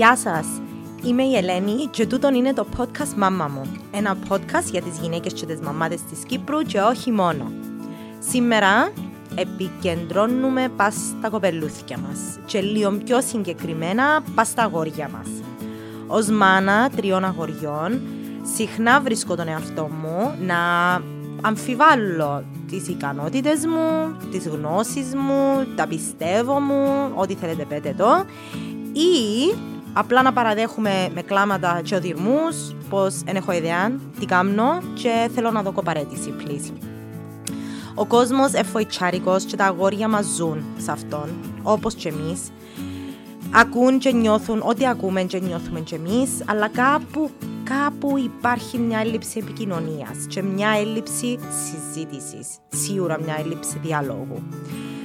Γεια σας, είμαι η Ελένη και τούτον είναι το podcast «Μάμα μου». Ένα podcast για τις γυναίκες και τις μαμάδες της Κύπρου και όχι μόνο. Σήμερα επικεντρώνουμε πας στα κοπελούθια μας και λίγο πιο συγκεκριμένα πας στα αγόρια μας. Ως μάνα τριών αγοριών, συχνά βρίσκω τον εαυτό μου να αμφιβάλλω τις ικανότητες μου, τις γνώσεις μου, τα πιστεύω μου, ό,τι θέλετε πέτε το ή απλά να παραδέχουμε με κλάματα και οδυρμούς πως δεν έχω ιδέα τι κάνω και θέλω να δω κοπαρέτηση, please. Ο κόσμος εφοητσάρικος και τα αγόρια μας ζουν σε αυτόν, όπως και εμείς. Ακούν και νιώθουν ό,τι ακούμε και νιώθουμε και εμείς, αλλά κάπου, κάπου υπάρχει μια έλλειψη επικοινωνίας και μια έλλειψη συζήτησης, σίγουρα μια έλλειψη διαλόγου.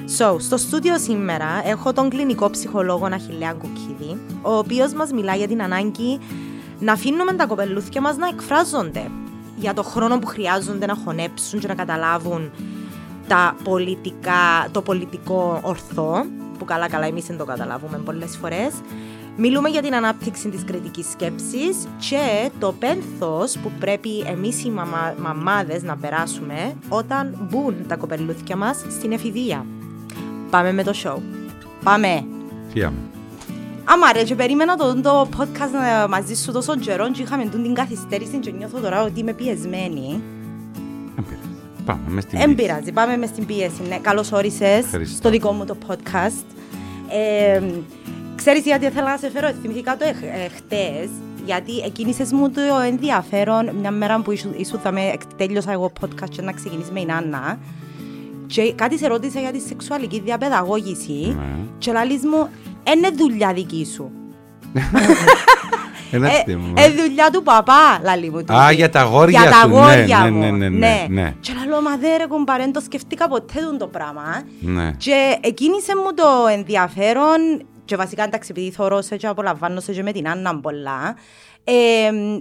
So, στο στούντιο σήμερα έχω τον κλινικό ψυχολόγο Αχιλέα Κουκίδη, ο οποίος μας μιλάει για την ανάγκη να αφήνουμε τα κοπελούθια μας να εκφράζονται για το χρόνο που χρειάζονται να χωνέψουν και να καταλάβουν τα πολιτικά, το πολιτικό ορθό, που καλά καλά εμείς δεν το καταλάβουμε πολλές φορές. Μιλούμε για την ανάπτυξη της κριτικής σκέψης και το πένθος που πρέπει εμείς οι μαμα, μαμάδες να περάσουμε όταν μπουν τα κοπελούθια μας στην εφηβεία. Πάμε με το show. Πάμε. Θεία μου. Άμα ρε και περίμενα το, το podcast ε, μαζί σου τόσο καιρό και είχαμε την καθυστέρηση και νιώθω τώρα ότι είμαι πιεσμένη. Πάμε μες στην Δεν πειράζει, πάμε μες στην πίεση. Ναι. Καλώς όρισες Ευχαριστώ. στο δικό μου το podcast. Ε, ξέρεις γιατί ήθελα να σε φέρω, θυμηθήκα το ε, ε, χτες, γιατί εκκίνησες μου το ενδιαφέρον μια μέρα που ήσου, ήσου θα με τέλειωσα εγώ podcast και να ξεκινήσει με η Άννα και κάτι σε ρώτησα για τη σεξουαλική διαπαιδαγώγηση Ναι. και λαλείς μου, είναι δουλειά δική σου. Ένα Ε, αστείο μου. ε, δουλειά του παπά, λαλή μου. Α, για τα αγόρια Για τα σου, ναι, αγόρια ναι, μου. ναι, ναι, ναι, ναι. Και λέω, μα δεν ρε κουμπάρε, δεν το σκεφτήκα ποτέ τον το πράγμα. Ναι. Και εκκίνησε μου το ενδιαφέρον και βασικά εντάξει επειδή θωρώ σε και απολαμβάνω σε και με την Άννα πολλά ε,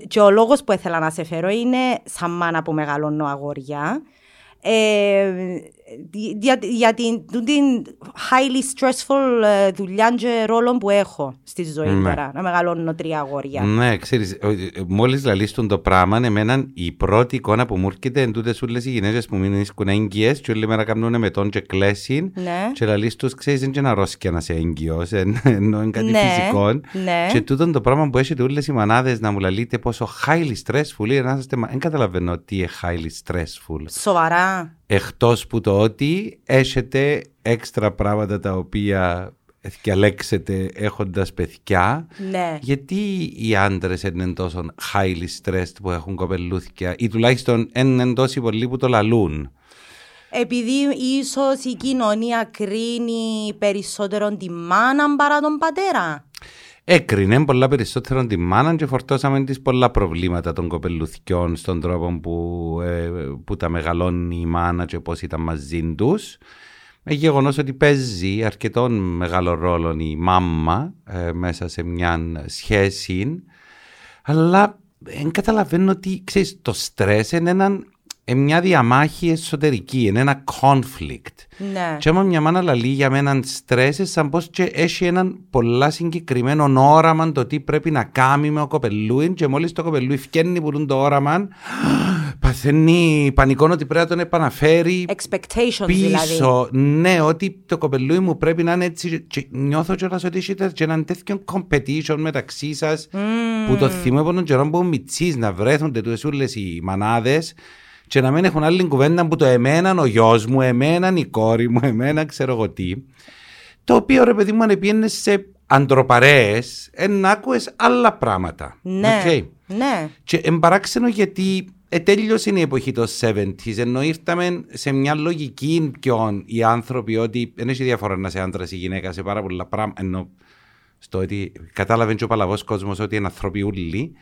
και ο λόγος που ήθελα να σε φέρω είναι σαν μάνα που μεγαλώνω αγόρια ε, για, για την, τούν την highly stressful ε, δουλειά και ρόλο που έχω στη ζωή Ναι. τώρα, να μεγαλώνω τρία αγόρια. Ναι, ξέρεις, ο- ε, μόλις λαλίστον το πράγμα, εμένα η πρώτη εικόνα που μου έρχεται είναι τούτες όλες οι γυναίκες που μείνουν ίσκουν έγκυες και όλη μέρα κάνουν με τον και κλέσιν Ναι. και λαλείς τους, ξέρεις, είναι και ένα αρρώσκια να σε έγκυος, εν- ενώ είναι κάτι Ναι, φυσικό. ναι. Και τούτον το πράγμα που έχετε όλες οι μανάδες να μου λαλείτε πόσο highly stressful είναι, να είστε, μα- δεν καταλαβαίνω τι είναι highly stressful. Σοβαρά. Εκτός που το ότι έχετε έξτρα πράγματα τα οποία διαλέξετε έχοντας παιδιά Ναι. γιατί οι άντρες είναι τόσο highly stressed που έχουν κοπελούθια ή τουλάχιστον είναι τόσοι πολλοί που το λαλούν; Επειδή ίσως η κοινωνία κρίνει περισσότερο τη μάνα παρά τον πατέρα. Έκρινε πολλά περισσότερο τη μάνα και φορτώσαμε τις πολλά προβλήματα των κοπελουθιών στον τρόπο που, ε, που τα μεγαλώνει η μάνα και πώς ήταν μαζί τους. Με γεγονός ότι παίζει αρκετό μεγάλο ρόλο η μάμα ε, μέσα σε μια σχέση αλλά δεν καταλαβαίνω ότι ξέρεις, το στρες είναι έναν- ε, μια διαμάχη εσωτερική, είναι ένα conflict. Ναι. Και άμα μια μάνα λαλεί για με έναν στρες, σαν πως και έχει έναν πολλά συγκεκριμένο όραμα το τι πρέπει να κάνει με ο κοπελούιν και μόλις το κοπελούι φκένει που είναι το όραμα, παθαίνει πανικό ότι πρέπει να τον επαναφέρει Expectations δηλαδή. πίσω. Ναι, ότι το κοπελούι μου πρέπει να είναι έτσι. Και νιώθω κιόλας ότι έχετε και έναν τέτοιο competition μεταξύ σας που το θωρώ από τον καιρό που μιτσής να βρέθονται τούτες όλες οι μανάδες και να μην έχουν άλλη κουβέντα που το εμέναν ο γιος μου, εμέναν η κόρη μου, εμένα ξέρω εγώ τι. Το οποίο ρε παιδί μου αν πήγαινε σε αντροπαρέες, εν άκουες άλλα πράγματα. Ναι. Οκ. Ναι. Και εν παράξενο γιατί ε, τέλειωσε η εποχή των 70s, ενώ ήρθαμε σε μια λογική πιο οι άνθρωποι ότι δεν έχει διαφορά να είσαι άντρας ή γυναίκα σε πάρα πολλά πράγματα, ενώ στο ότι κατάλαβε και ο παλαβός κόσμος ότι είναι άνθρωποι ούλοι,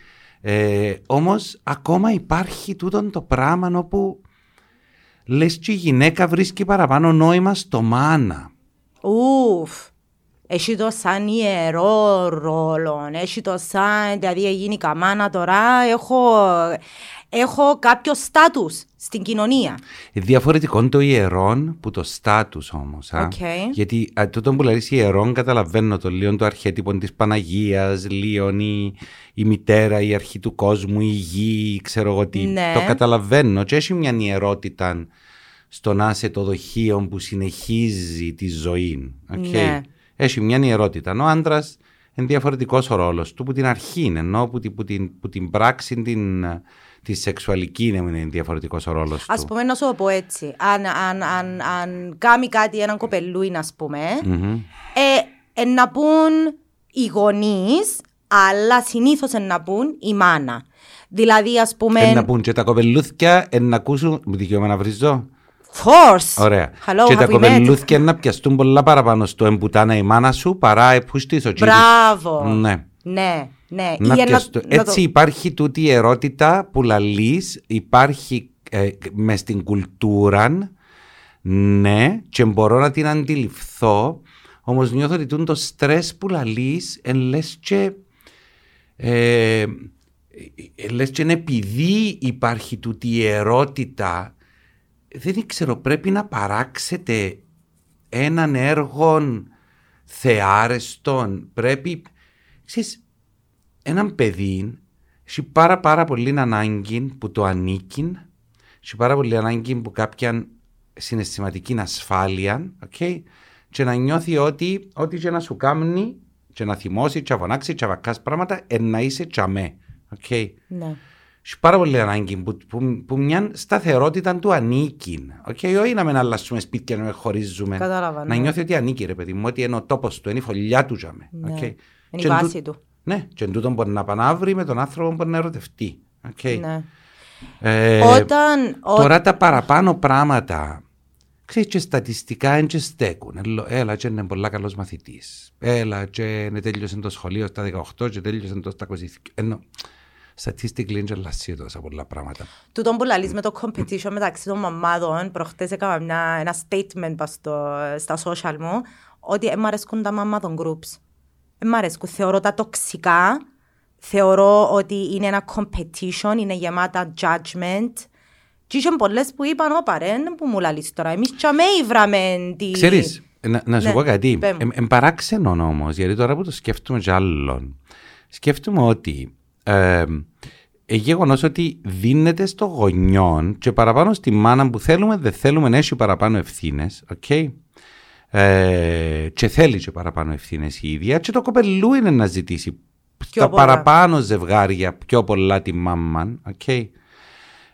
ε, όμως ακόμα υπάρχει τούτο το πράγμα όπου λες και η γυναίκα βρίσκει παραπάνω νόημα στο μάνα. Ουφ. Έχει το σαν ιερό ρόλο. Έχει το σαν, δηλαδή γίνει καμάνα τώρα. Έχω... έχω κάποιο στάτους στην κοινωνία. Διαφορετικό το ιερόν που το στάτους όμως. Α. Okay. Γιατί α, τούτο που λέει ιερόν καταλαβαίνω το λίγο το αρχέτυπο της Παναγίας, λίγο η, η μητέρα, η αρχή του κόσμου, η γη, ξέρω εγώ τι. Ναι. Το καταλαβαίνω και έχει μια ιερότητα στο να είσαι το δοχείο που συνεχίζει τη ζωή. Okay. Ναι. Έχει μια ιερότητα. Ο άντρας είναι διαφορετικός ο ρόλος του που την αρχή είναι, ενώ που την, που την, που την πράξη την, τη σεξουαλική είναι διαφορετικός ο ρόλος του. Α πούμε, να σου το πω έτσι. Αν, αν, αν, αν κάνει κάτι έναν κοπελούι, ας πούμε, Μμμ. ε, ε, να πούν οι γονείς, αλλά συνήθως να πούν η μάνα. Δηλαδή, ας πούμε. Ε, να πούν και τα κοπελούθια ε, να ακούσουν. Μου δικαίωμα να βρίζω. Force! Ωραία. Hello, και τα have we met? κοπελούθια να πιαστούν πολλά παραπάνω στο εμπουτάνα η μάνα σου παρά επούστης ο κύριος. Μπράβο! Ναι. Ναι, ναι. Να Ή ένα- πιαστούν. να το- Έτσι υπάρχει τούτη η ερώτητα που λαλείς, υπάρχει ε, μες στην κουλτούρα, ναι, και μπορώ να την αντιληφθώ, όμως νιώθω ότι τούτο το στρες που λαλείς, εν λες και... Ε, ε, λες και είναι επειδή υπάρχει τούτη η ερώτητα, δεν ξέρω, πρέπει να παράξετε έναν έργο θεάρεστον, πρέπει, ξέρεις, έναν παιδί έχει πάρα πάρα πολύ ανάγκη που το ανήκει, έχει πάρα πολύ ανάγκη που κάποια συναισθηματική ασφάλεια, okay, και να νιώθει ότι ό,τι και να σου κάνει και να θυμώσει και να φωνάξει και να βακάς πράγματα, ε, να είσαι τσαμέ. Okay. Ναι. Έχει πάρα πολύ ανάγκη που, που, που μια σταθερότητα του ανήκει. Okay, όχι να μην αλλάσουμε σπίτια να με χωρίζουμε. Κατάλαβα, Να ναι. νιώθει ότι ανήκει, ρε παιδί μου, ότι είναι ο τόπος του, είναι η φωλιά του. Τζαμε. Ναι. Okay. Είναι η Και βάση εντού- του. Ναι, και εν τούτον μπορεί να πανάβρει με τον άνθρωπο που μπορεί να ερωτευτεί. Okay. Ναι. Ε, Όταν. ο- Τώρα τα παραπάνω πράγματα, ξέρεις και στατιστικά δεν και στέκουν. Έλα- Έλα και είναι πολλά καλός μαθητής. Έλα και είναι τέλειωσε το σχολείο στα 18 και τέλειωσε το στα 22. Ενώ, statistically είναι και λασσί τόσα πολλά πράγματα. Τούτον που λαλείς με το competition μεταξύ των μαμάδων, προχτές έκανα μια, ένα statement πας στο, στα social μου, ότι δεν μ' αρέσκουν τα μαμά των groups. Δεν μ' αρέσκουν. Θεωρώ τα τοξικά, θεωρώ ότι είναι ένα competition, είναι γεμάτα judgment. Και είχαν πολλές που είπαν, όπα ρε, είναι που μου λαλείς τώρα, εμείς τσαμέ ήβραμε τη... Ξέρεις, να, να σου Ναι, πω κάτι. πέ μου. Εν εν παράξενο όμως, γιατί τώρα που το σκέφτομαι κι άλλον, σκέφτομαι ότι ε, ε, γεγονός ότι δίνεται στο γονιόν και παραπάνω στη μάνα που θέλουμε, δεν θέλουμε να έχει παραπάνω ευθύνες. Okay? Ε, και θέλει και παραπάνω ευθύνες η ίδια, και το κοπελού είναι να ζητήσει Πιο τα πολλά. παραπάνω ζευγάρια πιο πολλά τη μάμαν. Okay?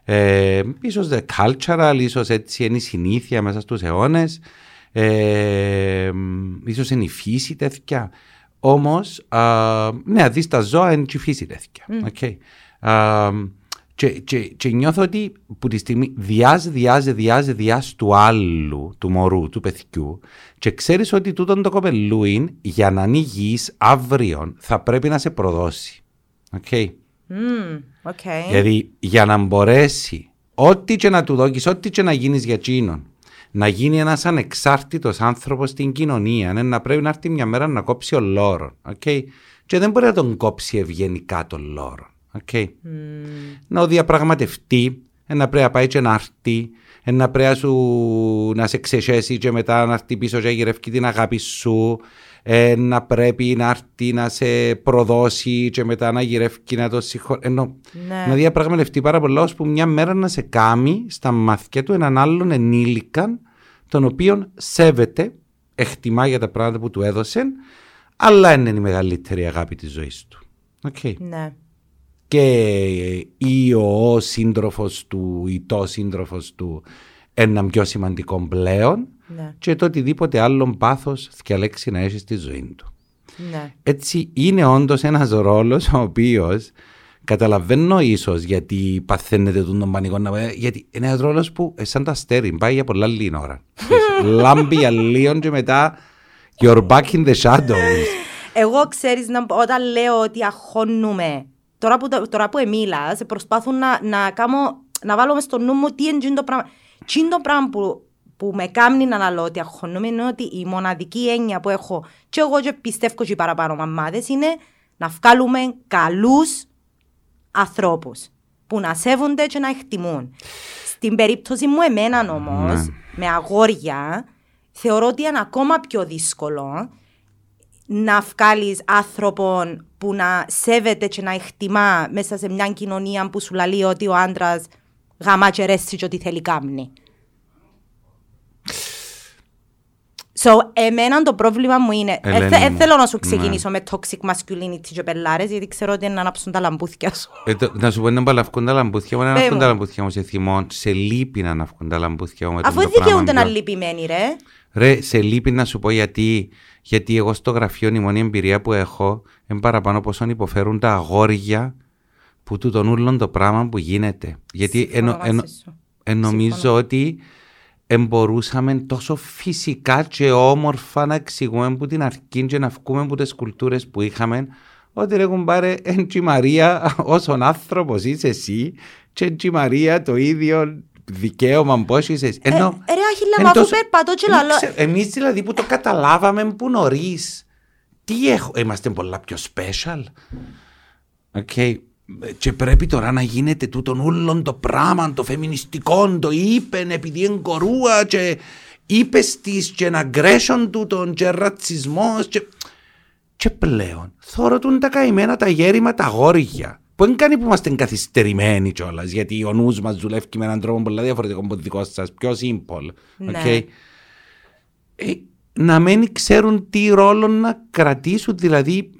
Ε, ίσως the cultural, ίσως έτσι είναι η συνήθεια μέσα στους αιώνες, ε, ίσως είναι η φύση τέτοια. Όμως, α, ναι, αν δεις τα ζώα είναι και η φύση τέτοια. Okay. Α, και, και, και νιώθω ότι που τη στιγμή διάζει, διάζει, διάζει, διάζει του άλλου, του μωρού, του παιδιού και ξέρεις ότι τούτον το κοπελούιν για να είναι υγιής αύριο θα πρέπει να σε προδώσει. Okay. Μμμ, οκ. Δηλαδή για να μπορέσει ό,τι και να του δώκεις, ό,τι και να γίνεις για εκείνον, να γίνει ένας ανεξάρτητος άνθρωπος στην κοινωνία, ναι, να πρέπει να έρθει μια μέρα να κόψει τον λώρο. Okay? Και δεν μπορεί να τον κόψει ευγενικά τον λώρο. Okay? Να ο διαπραγματευτεί, ε, να πρέπει να πάει και να έρθει, ε, να πρέπει να, σου, να σε ξεσέσει και μετά να έρθει πίσω και να γυρεύει την αγάπη σου, ε, να πρέπει να έρθει να σε προδώσει και μετά να γυρεύει να το συγχωρεί. Ενώ Ναι. να διαπραγματευτεί πάρα πολλά ώσπου μια μέρα να σε κάμει στα μαθηκιά του έναν άλλον ενήλικα τον οποίον σέβεται, εκτιμά για τα πράγματα που του έδωσε αλλά είναι η μεγαλύτερη αγάπη της ζωής του. Okay. Ναι. Και ή ο σύντροφος του ή το σύντροφος του έναν πιο σημαντικό πλέον Ναι. και το οτιδήποτε άλλον πάθος διαλέξει να έχει στη ζωή του. Ναι. Έτσι είναι όντως ένας ρόλος ο οποίος καταλαβαίνω ίσως γιατί παθαίνετε τον πανικό να γιατί είναι ένας ρόλος που ε, σαν το αστέρι πάει για πολλά λίγη ώρα. Λάμπει για λίγο και μετά you're back in the shadows. Εγώ ξέρεις να, όταν λέω ότι αγχώνουμε, τώρα που, τώρα που εμίλας, προσπάθουν να, να, κάνω, να βάλω μες στο νου μου τι είναι εκείνο το πράγμα. Τι το πράγμα που, που με κάνει να αναλώ ότι αγχώνουμε είναι ότι η μοναδική έννοια που έχω και εγώ και πιστεύω και οι παραπάνω μαμάδες είναι να βγάλουμε καλούς ανθρώπους. που να σέβονται και να εκτιμούν. Στην περίπτωση μου εμένα όμως, Ναι. με αγόρια, θεωρώ ότι είναι ακόμα πιο δύσκολο να βγάλεις άνθρωπο που να σέβεται και να εκτιμά μέσα σε μια κοινωνία που σου λέει ότι ο άντρας γαμά και ρέσει και ό,τι θέλει κάμνη. So, εμένα το πρόβλημα μου είναι. Ελένη Ε, θε- μου, θέλω να σου ναι. ξεκινήσω με toxic masculinity και πελάρες, γιατί ξέρω ότι είναι να ανάψουν τα λαμπούθια σου. Ε, το- να σου πω να μπαλαυκούν τα λαμπούθια μου, να Πέ αναυκούν μου. τα λαμπούθια μου σε θυμό. Σε λείπει να αναυκούν τα λαμπούθια μου. με Αφού τον το πράγμα δικαιούνται να πιο- λυπημένοι, ρε. Ρε, σε λείπει να σου πω γιατί. Γιατί εγώ στο γραφείο η μόνη εμπειρία που έχω είναι παραπάνω πόσο υποφέρουν τα αγόρια που του τον ούλον το πράγμα που γίνεται. Γιατί Συμφωνώ ενο- ενο- μαζί σου. ε, νομίζω Συμφωνώ. ότι εμπορούσαμε τόσο φυσικά και όμορφα να εξηγούμε που την αρχή και να βγούμε από τις κουλτούρες που είχαμε ότι ρε κουμπάρε, εν τσι Μαρία όσον άνθρωπος είσαι εσύ και εν τσι Μαρία το ίδιο δικαίωμα πώς είσαι εσύ. Ε, Ενώ, ε, ρε, Αχίλα, εν μα αφού τόσο- περπατώ και δεν λαλώ- ξέρω, Εμείς δηλαδή που το καταλάβαμε που νωρίς. Τι έχω, είμαστε πολλά πιο special. Οκ. Και πρέπει τώρα να γίνεται τούτον όλον το πράγμα, το φεμινιστικό, το είπεν επειδή είναι κορούα και είπες της και ένα aggression τούτον και ρατσισμός και... Και πλέον θωρούν τα καημένα τα γέρημα τα γόρια. Που δεν κάνει που είμαστε καθυστερημένοι κιόλας, γιατί ο νους μας δουλεύει με έναν τρόπο πολύ διαφορετικό από το δικό σας, πιο simple. Ναι. οκ. Ε, να μην ξέρουν τι ρόλο να κρατήσουν, δηλαδή.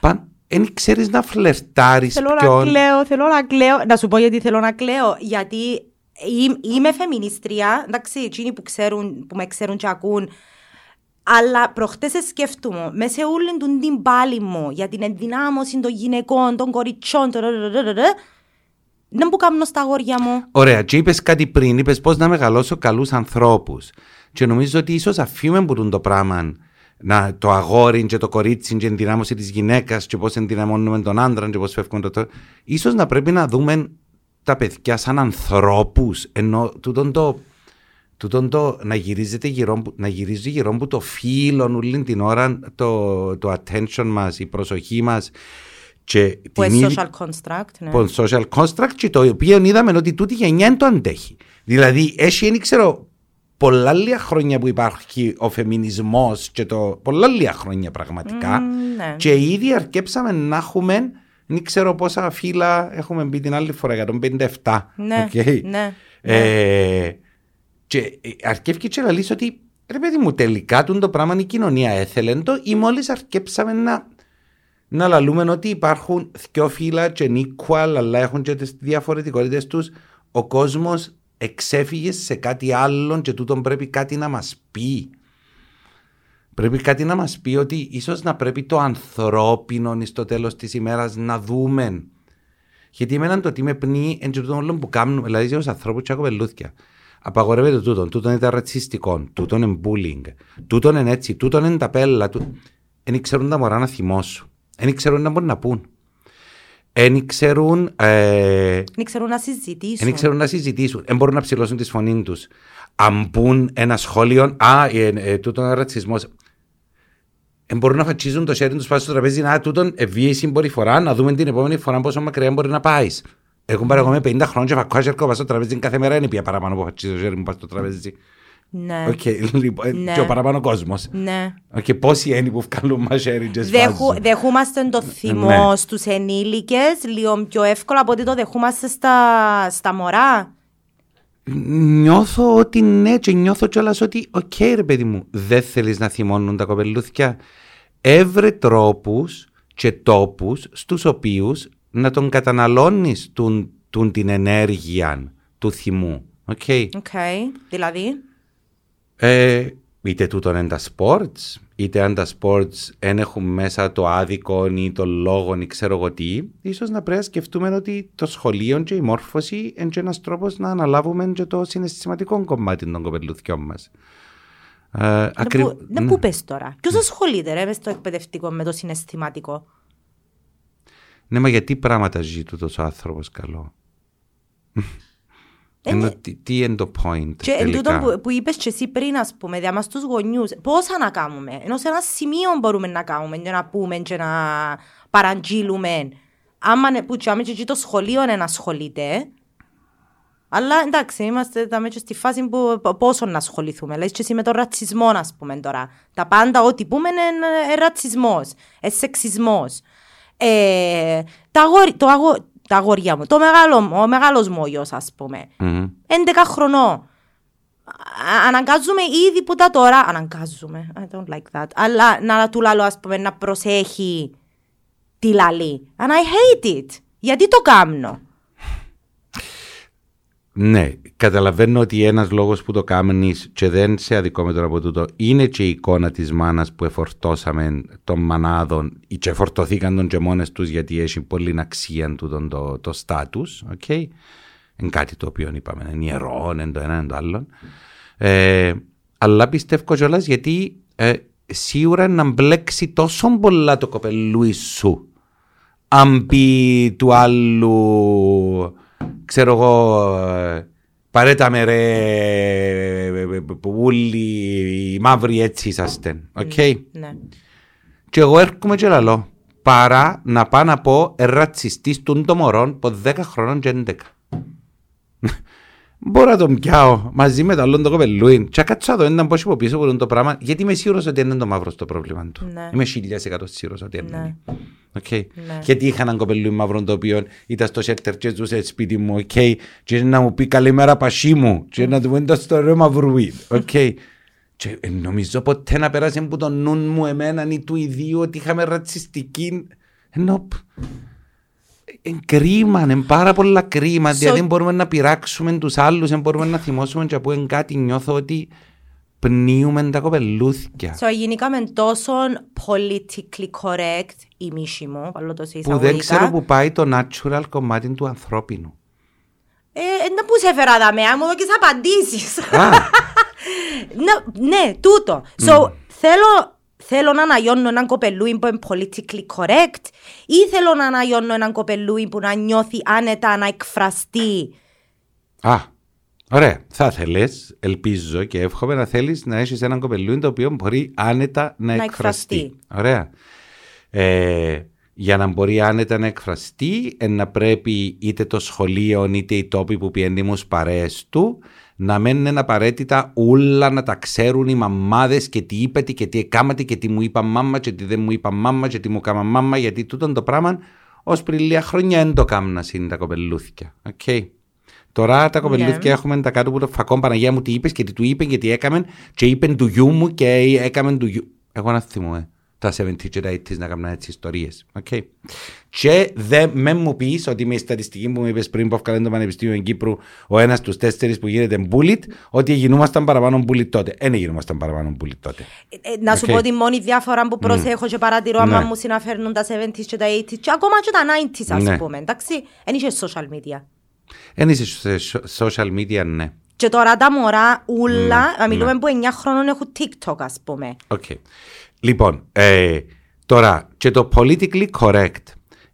Παν, δεν ξέρεις να φλερτάρεις. Θέλω ποιον... να κλαίω, θέλω να κλαίω. Να σου πω γιατί θέλω να κλαίω. Γιατί είμαι φεμινίστρια, εντάξει, εκείνοι που, ξέρουν, που με ξέρουν και ακούν. Αλλά προχτές σκέφτομαι, μες σε όλη την πάλη μου για την ενδυνάμωση των γυναικών, των κοριτσιών, το να μου κάνω στα αγόρια μου. Ωραία, και είπες κάτι πριν, είπες πώς να μεγαλώσω καλούς ανθρώπους. Και νομίζω ότι ίσως αφήνουμε που το πράγμα να, το αγόρι και το κορίτσι και η ενδυνάμωση της γυναίκας και πώς ενδυναμώνουμε τον άντρα και πώς φεύγουμε το. το ίσως να πρέπει να δούμε τα παιδιά σαν ανθρώπους. Ενώ τούτον το, τούτον το να, γυρίζεται γύρω, που- να γυρίζει γύρω που το φύλλο όλη την ώρα το, το attention μας, η προσοχή μας και Που την είναι ίδια- social construct, ναι. από social construct και το οποίο είδαμε ότι τούτη γενιά δεν το αντέχει. Δηλαδή, έχει, δεν ξέρω, πολλά λίγα χρόνια που υπάρχει ο φεμινισμός και το πολλά λίγα χρόνια πραγματικά Μμμ, ναι. και ήδη αρκέψαμε να έχουμε δεν ξέρω πόσα φύλα έχουμε μπει την άλλη φορά, 157. Ναι, Οκ. ναι, Ε, και ε, αρκεύει και να λύσει ότι ρε παιδί μου τελικά τούτο το πράγμα η κοινωνία έθελε το ή μόλις αρκέψαμε να να λαλούμε ότι υπάρχουν δυο φύλλα και είναι equal αλλά έχουν και τις διαφορετικότητες τους ο κόσμος εξέφυγες σε κάτι άλλο και τούτον πρέπει κάτι να μας πει. Πρέπει κάτι να μας πει ότι ίσως να πρέπει το ανθρώπινο στο τέλος της ημέρας να δούμε. Γιατί εμένα το ότι με πνίγει εν και τούτον όλο που κάνουμε δηλαδή σε ανθρώπους και κοπελούθια απαγορεύεται τούτον, τούτον είναι τα ρατσιστικό τούτον είναι bullying τούτον είναι έτσι, τούτον είναι τα πέλα δεν ξέρουν τα μωρά να θυμώσουν δεν ξέρουν να μπορούν να πούν δεν ξέρουν ε, Δεν ξέρουν να συζητήσουν. δεν ξέρουν να συζητήσουν. Δεν μπορούν να ψηλώσουν τη φωνή τους. Αν πούν ένα σχόλιο, Α, ε, ε, τούτον είναι ρατσισμός. Δεν μπορούν να φατσίζουν το χέρι τους πάνω στο τραπέζι. Α, τούτον ευβίαιη συμπεριφορά, να δούμε την επόμενη φορά πόσο μακριά μπορεί να πάεις. Έχουν πάρει εγώ με 50 χρόνια και φακώ έρχομαι πάνω στο τραπέζι κάθε μέρα. Είναι πια παραπάνω που φατσίζω το χέρι μου πάνω στο τραπέζι. Ναι. Οκ, λοιπόν, Ναι. και ο παραπάνω κόσμος. ναι. Οκ, πόσοι είναι που βγάλουν μαχαίρι και Δεχού, σφάζουν; δεχούμαστε το θυμό Ναι. στους ενήλικες λίγο πιο εύκολα από ότι το δεχούμαστε στα, στα μωρά. Νιώθω ότι ναι και νιώθω κιόλας ότι οκ ρε παιδί μου δεν θέλεις να θυμώνουν τα κοπελούθια έβρε τρόπους και τόπους στους οποίους να τον καταναλώνεις τουν, τουν την ενέργεια του θυμού OK; OK. Δηλαδή; Ε, είτε τούτον είναι τα sports είτε αν τα sports δεν έχουν μέσα το άδικο ή το λόγο ή ξέρω εγώ τι ίσως να πρέπει να σκεφτούμε ότι το σχολείο και η μόρφωση είναι και ένας τρόπος να αναλάβουμε και το συναισθηματικό κομμάτι των κοπελούθιών μας ε, ακρι- Δεν ναι. πού πες τώρα. Ποιος ασχολείται ρε μες στο εκπαιδευτικό με το συναισθηματικό; ναι μα γιατί πράγματα ζει τούτος ο άνθρωπος καλό; Ενώ τι, τι είναι το point Και εν τελικά; τούτο που, που είπες και εσύ πριν, ας πούμε, δια μας τους γονιούς, πόσα να κάνουμε; Ενώ σε ένα σημείο μπορούμε να κάνουμε και να πούμε και να παραγγείλουμε. άμα είναι που τσάμε και εκεί το σχολείο να ασχολείται, αλλά εντάξει, είμαστε τα μέσα στη φάση που πόσο να ασχοληθούμε. Λέει και εσύ με τον ρατσισμό, ας πούμε τώρα. Τα πάντα, ό,τι πούμε είναι ε, ρατσισμός, ε, σεξισμός. Ε, τα, αγόρι, το αγο, τα αγόρια μου, το μεγάλο, ο μεγάλος μου ο γιος, ας πούμε, Μμμ. 11 χρονών. Α- Αναγκάζουμε ήδη που τα τώρα. Αναγκάζουμε. I don't like that. Αλλά να του λαλώ, ας πούμε, να προσέχει τι λαλεί. And I hate it. Γιατί το κάνω. Ναι, καταλαβαίνω ότι ένας λόγος που το κάνεις και δεν σε αδικώ με τον από τούτο είναι και η εικόνα της μάνας που εφορτώσαμε των μανάδων ή και εφορτωθήκαν τον και μόνες τους γιατί έχει πολύ αξία του το, το στάτους, οκ. Είναι κάτι το οποίο είπαμε, είναι ιερό, είναι το ένα, είναι το άλλο. Ε, αλλά πιστεύω κιόλας γιατί ε, σίγουρα να μπλέξει τόσο πολλά το κοπελούι σου αν πει του άλλου ξέρω εγώ ε, παραίτα με ρε που όλοι οι μαύροι έτσι είσαστε οκ Ναι. και εγώ έρχομαι και λαλώ παρά να πάω να πω ρατσιστής των το μωρών από 10 χρόνων και 11 Μπορώ να τον πιάω μαζί με το άλλο το κοπελούιν. Και κάτσω να δω έναν πώς από πίσω από το πράγμα, γιατί είμαι σίγουρος ότι είναι το μαύρο στο πρόβλημα του. Ναι. Είμαι χίλιας εκατός σίγουρος ότι είναι. Ναι. Οκ. Ναι. Γιατί είχα έναν κοπελούι μαύρο το οποίο ήταν στο σέλτερ και ζούσε σπίτι μου, οκ. Και να μου πει καλημέρα πασί μου, και να του πω ήταν στο ρε μαυρούι, οκ. Και ε, νομίζω ποτέ να πέρασε από το νου μου εμένα ή του ιδίου ότι είχαμε ρατσιστική. Ενώ είναι κρίμα, είναι πάρα πολλά κρίμα. So- Δηλαδή δεν μπορούμε να πειράξουμε τους άλλους, δεν μπορούμε να θυμώσουμε και από εν κάτι. Νιώθω ότι πνίουμε τα κοπελούθια. So, γίνηκαμε τόσο politically correct η μίση μου, βάλω το σε Που δεν εισαγωγικά. ξέρω που πάει το natural κομμάτι του ανθρώπινου. Ε, να που σε έφερα δαμέ, αν μου δώκεις απαντήσεις. Α, ναι, ναι, τούτο. So, θέλω, θέλω να αναγιώνω έναν κοπελούι που είναι politically correct ή θέλω να αναγιώνω έναν κοπελούι που να νιώθει άνετα να εκφραστεί. α, ωραία. Θα θέλεις, ελπίζω και εύχομαι να θέλεις να έχεις έναν κοπελούι το οποίο μπορεί άνετα να, Να εκφραστεί. εκφραστεί. Ωραία. Ε, για να μπορεί άνετα να εκφραστεί, ε, να πρέπει είτε το σχολείο είτε οι τόποι που πιένει μου παρέες του να μένουν απαραίτητα όλα να τα ξέρουν οι μαμάδες και τι είπατε και τι έκαματε και τι μου είπα μάμα και τι δεν μου είπα μάμα και τι μου κάμα μάμα γιατί τούτο το πράγμα ως πριν λίγα χρόνια δεν το κάμναν τα κοπελούθια. Οκ. Τώρα τα κοπελούθια Ναι. έχουμε τα κάτω από το φακό Παναγία μου τι είπες και τι του είπε και τι έκαμε και είπε του γιού μου και έκαμε του γιού. Εγώ εν θυμούμαι τα 70 και τα 80s να κάνουν έτσι ιστορίες. Okay. Και δεν με μου πεις ότι με η στατιστική που μου είπες πριν που έφκαλε το Πανεπιστήμιο Κύπρου ο ένας στους τέσσερις που γίνεται bullied ότι γινούμασταν παραπάνω bullied τότε. Δεν γινούμασταν παραπάνω bullied τότε. Ε, ε, να σου Οκ. πω τη μόνη διάφορα που προσέχω και παρατηρώ άμα Ναι. μου συναφέρνουν τα 70s και τα 80s και ακόμα και τα 90s ας Ναι. πούμε, εντάξει. Εν είχε social media. Δεν είσαι σε so- social media, ναι. Και τώρα τα μωρά ούλα, Ναι, να μιλούμε που 9 χρόνων έχουν TikTok ας πούμε. Οκ. Λοιπόν, ε, τώρα και το politically correct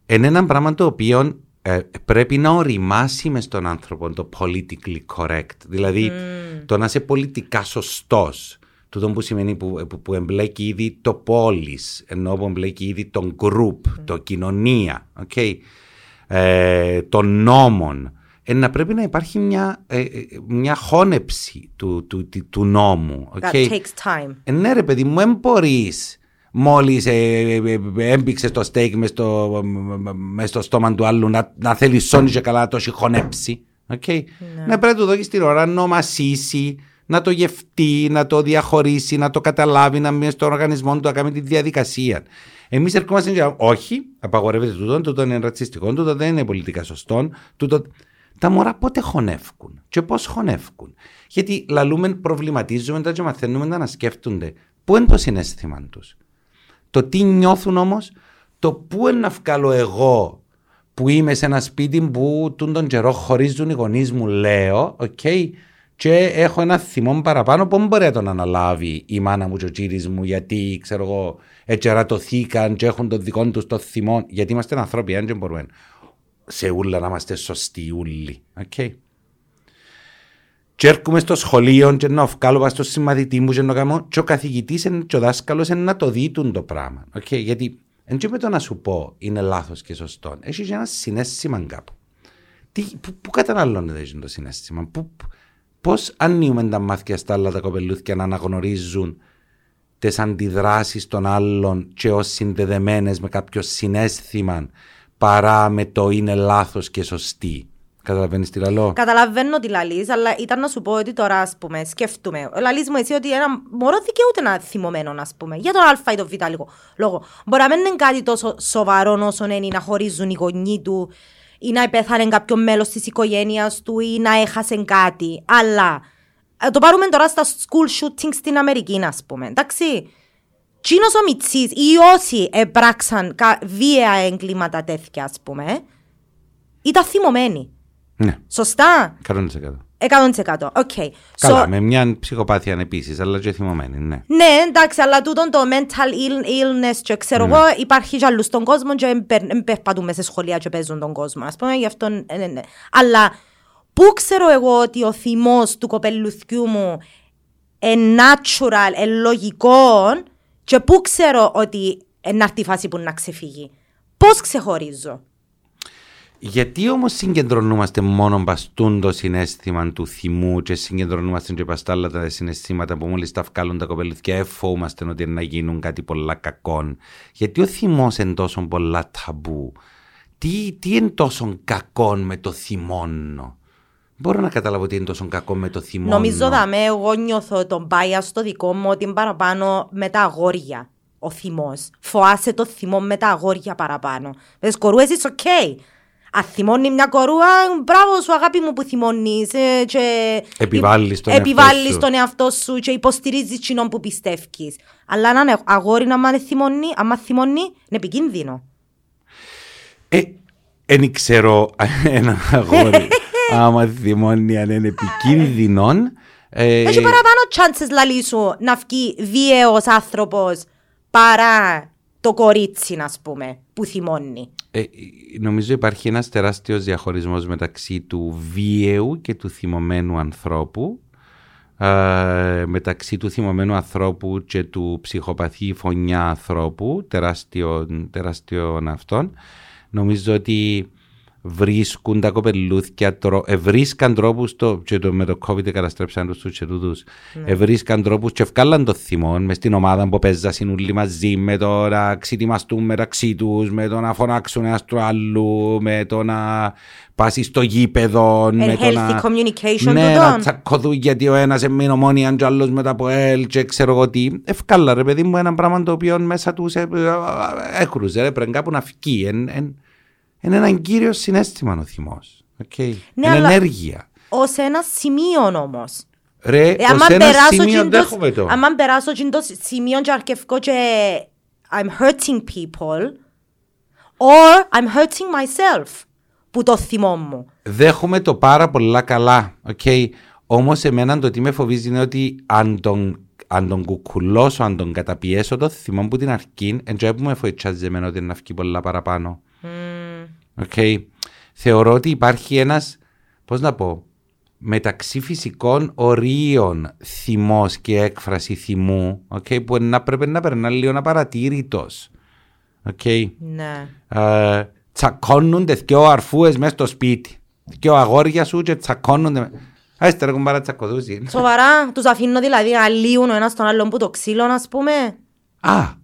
είναι ένα πράγμα το οποίο ε, πρέπει να οριμάσει μες στον άνθρωπο το politically correct. Δηλαδή το να είσαι πολιτικά σωστός. Τούτο που σημαίνει που, που, που εμπλέκει ήδη το πόλις, ενώ που εμπλέκει ήδη τον group, το κοινωνία, okay, ε, των νόμων. Ε, να πρέπει να υπάρχει μια, ε, ε, μια χώνεψη του, του, του, του νόμου. That okay; takes time. Ε, ναι ρε παιδί μου, δεν μπορείς μόλις ε, ε, ε, έμπηξε το στέικ μες στο, μες στο στόμα του άλλου να, να θέλει σώνει και καλά να το έχει χωνέψει. Okay; Ναι. πρέπει να του δώσεις την ώρα να ομασίσει, να το γευτεί, να το διαχωρίσει, να το καταλάβει, να μείνει στον οργανισμό του, να κάνει τη διαδικασία. Εμείς ερχόμαστε και λέμε, όχι, απαγορεύεται τούτο, τούτο είναι ρατσιστικό, τούτο δεν είναι πολιτικά σωστό, τούτο... Τα μωρά πότε χωνεύκουν και πώς χωνεύκουν; Γιατί λαλούμε, προβληματίζουμε τα και μαθαίνουμε να σκέφτονται. Πού είναι το συναίσθημα τους; Το τι νιώθουν όμως, το πού είναι να βγάλω εγώ που είμαι σε ένα σπίτι που τούν τον καιρό χωρίζουν οι γονείς μου, λέω, οκ, και έχω ένα θυμό παραπάνω, πώς μπορεί να τον αναλάβει η μάνα μου και ο τζύρης μου, γιατί ξέρω εγώ, ετσερατωθήκαν και έχουν τον δικό τους το θυμό, γιατί είμαστε άνθρωποι, αν δεν μπορούμε σε ούλα να είμαστε σωστοί ούλοι. Okay. Και έρχομαι στο σχολείο και να βγάλω πάνω στο συμμαθητή μου και να κάνω και ο καθηγητής και ο δάσκαλος είναι να το δει το πράγμα. Okay. Γιατί Εν και με το να σου πω είναι λάθος και σωστό. Έχεις και ένα συνέστημα κάπου. Τι, που, που καταναλώνεται το συνέστημα, που, Πώς ανοίγουμε τα μάτια στα άλλα τα κοπελούθια να αναγνωρίζουν τις αντιδράσεις των άλλων και ως συνδεδεμένες με κάποιο συνέστημα παρά με το είναι λάθος και σωστή. Καταλαβαίνεις τι λαλό. Καταλαβαίνω τι λαλείς, αλλά ήταν να σου πω ότι τώρα, ας πούμε, σκέφτομαι. Λαλείς μου εσύ ότι ένα μωρό δικαιούται να θυμωμένο, ας πούμε. Για τον Α ή τον Β λίγο. λόγο. Μπορεί να μην είναι κάτι τόσο σοβαρό όσο είναι να χωρίζουν οι γονείς του ή να πέθανε κάποιο μέλος της οικογένειας του ή να έχασε κάτι. Αλλά ε, το πάρουμε τώρα στα school shootings στην Αμερική, ας πούμε. Εντάξει. Τσίνο ο Μιτσή ή όσοι έπραξαν βία εγκλήματα τέτοια, ας πούμε, ήταν θυμωμένοι. Ναι. Σωστά; 100%. 100%. Okay. Καλά, so, με μια ψυχοπάθεια επίσης, αλλά και θυμωμένη, ναι. Ναι, εντάξει, αλλά τούτο το mental illness, και ξέρω ναι. εγώ, υπάρχει κι αλλούς στον κόσμο και δεν περπατούμε σε σχολεία και παίζουν τον κόσμο. Α πούμε, γι' αυτό. Ναι, ναι, ναι. Αλλά πού ξέρω εγώ ότι ο θυμός του κοπελουθιού μου είναι natural, είναι λογικό, και πού ξέρω ότι είναι αυτή η φάση που να ξεφύγει. Πώς ξεχωρίζω; Γιατί όμως συγκεντρωνόμαστε μόνο μπαστούν το συνέστημα του θυμού και συγκεντρωνόμαστε και παστάλα τα συναισθήματα που μόλις τα βγάλουν τα κοπελούθια, εφόμαστε ότι να γίνουν κάτι πολλά κακό. Γιατί ο θυμός είναι τόσο πολλά ταμπού. Τι, τι είναι τόσο κακό με το θυμόνο. Μπορώ να καταλάβω τι είναι τόσο κακό με το θυμόνο. Νομίζω δαμέ, εγώ νιώθω τον πάια στο δικό μου ότι είναι παραπάνω με τα αγόρια ο θυμός. Φοάσαι το θυμό με τα αγόρια παραπάνω. Με σκορούε, it's okay. Αν θυμώνει μια κορούα, μπράβο σου αγάπη μου που θυμώνεις ε, και επιβάλλεις τον, επιβάλλεις εαυτό, τον εαυτό σου και υποστηρίζεις κοινών που πιστεύεις. Αλλά αν αγόρι να μάθει θυμώνει, άμα θυμώνει, είναι επικίνδυνο. Ε, δεν ξέρω ένα αγόρι άμα θυμώνει αν είναι επικίνδυνο. Ε, Έχει παραπάνω chances λαλή σου να βγει βίαιος άνθρωπος παρά το κορίτσι, ας πούμε, που θυμώνει. Ε, νομίζω υπάρχει ένας τεράστιος διαχωρισμός μεταξύ του βίαιου και του θυμωμένου ανθρώπου ε, μεταξύ του θυμωμένου ανθρώπου και του ψυχοπαθή φωνιά ανθρώπου τεράστιων, τεράστιων αυτών νομίζω ότι βρίσκουν τα κοπελούθια, τρο... ευρίσκαν τρόπους το... και το, με το COVID καταστρέψαν τους τους και τούτους. Ναι. ευρίσκαν τρόπους και ευκάλαν το θυμό μες στην ομάδα που παίζασαν όλοι μαζί με το να ξετοιμαστούν μεταξύ τους με το να φωνάξουν ένας του άλλου με το να πάσεις στο γήπεδο με το να... communication ναι, να τσακωθούν γιατί ο ένας έμεινε ομόνια και ο άλλος μετά από ελ και ξέρω εγώ τι. Ευκάλα ρε παιδί μου ένα πράγμα το οποίο μέσα τους έκρουζε ρε πρέπει κάπου να φυκεί εν, εν, είναι ένα κύριο συνέστημα ο θυμός. Okay. Ναι, είναι ενέργεια. Ω ένα σημείο όμως. Ρε, ε, ως ένα σημείο δέχομαι το. Αν περάσω το σημείο και αρκευκό και I'm hurting people or I'm hurting myself που το θυμό μου. Δέχομαι το πάρα πολλά καλά. Okay. Όμως εμένα το τι με φοβίζει είναι ότι αν τον, αν τον κουκουλώσω, αν τον καταπιέσω το θυμό που την αρχή, εντζέ που με φοητσάζει εμένα ότι να βγει πολλά παραπάνω. Okay. Θεωρώ ότι υπάρχει ένας, πώς να πω, μεταξύ φυσικών ορίων θυμός και έκφραση θυμού, okay, που να πρέπει να περνά λίγο απαρατήρητος. Okay. Ναι. Uh, τσακώνονται δυο αρφούες μέσα στο σπίτι. Δυο αγόρια σου και τσακώνονται. Άστε ρε κουμπάρα τσακωδούσει. Σοβαρά, τους αφήνω δηλαδή να λύουν ο ένας τον άλλον που το ξύλο, ας πούμε. Α,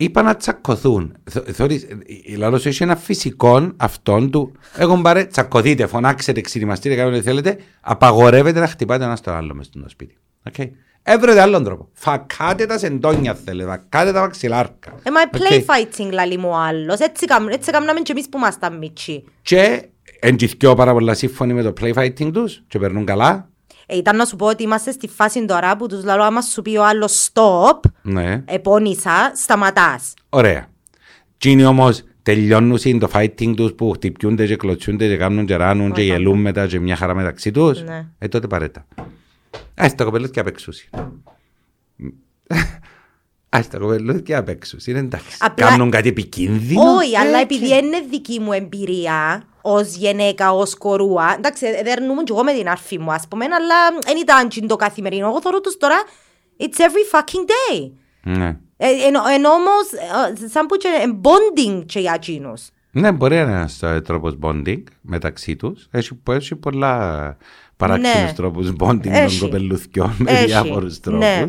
είπα να τσακωθούν. Θεωρείς, η λαός έχει ένα φυσικό αυτόν του. Εγώ μπαρε τσακωθείτε, φωνάξετε, ξυριμαστείτε, κάνετε ό,τι θέλετε. Απαγορεύεται να χτυπάτε ένα στον άλλο μέσα στο σπίτι. Okay. Έβρετε άλλον τρόπο. Φακάτε τα σεντόνια θέλετε, φακάτε τα βαξιλάρκα. Ε, μα play okay. fighting λαλί μου άλλος. Έτσι, έτσι κάνουμε και εμείς που ήμασταν μίτσι. Και εντυθκιώ πάρα πολλά σύμφωνοι με το play fighting τους και περνούν καλά. Ε, ήταν να σου πω ότι είμαστε στη φάση τώρα που τους λέω άμα σου πει ο άλλος stop, ναι. επώνυσα, σταματάς. Ωραία. Τι είναι όμως τελειώνουν το fighting τους που χτυπιούνται και κλωτσούνται και κάνουν και ράνουν και γελούν μετά και μια χαρά μεταξύ τους. Ναι. Ε, τότε παρέτα. Ας τα κοπελούς και απέξουσι. Ας τα κοπελούς και απέξουσι. Είναι εντάξει. Κάνουν κάτι επικίνδυνο. Όχι, αλλά επειδή είναι δική μου εμπειρία, ως γυναίκα, ως κορούα. Εντάξει, δέρνουμε και εγώ με την αρφή μου, ας πούμε, αλλά δεν ήταν το καθημερινό. Εγώ θεωρώ τους τώρα, it's every fucking day. Ναι. Ε, ενώ, ενώ όμως, ε, σαν που και bonding και για εκείνους. Ναι, μπορεί να είναι ένας ε, τρόπος bonding μεταξύ τους. Έχει, έχει πολλά παράξενους Ναι. τρόπους bonding των Έχει. κοπελουθιών με Έχει. διάφορους τρόπους. Ναι.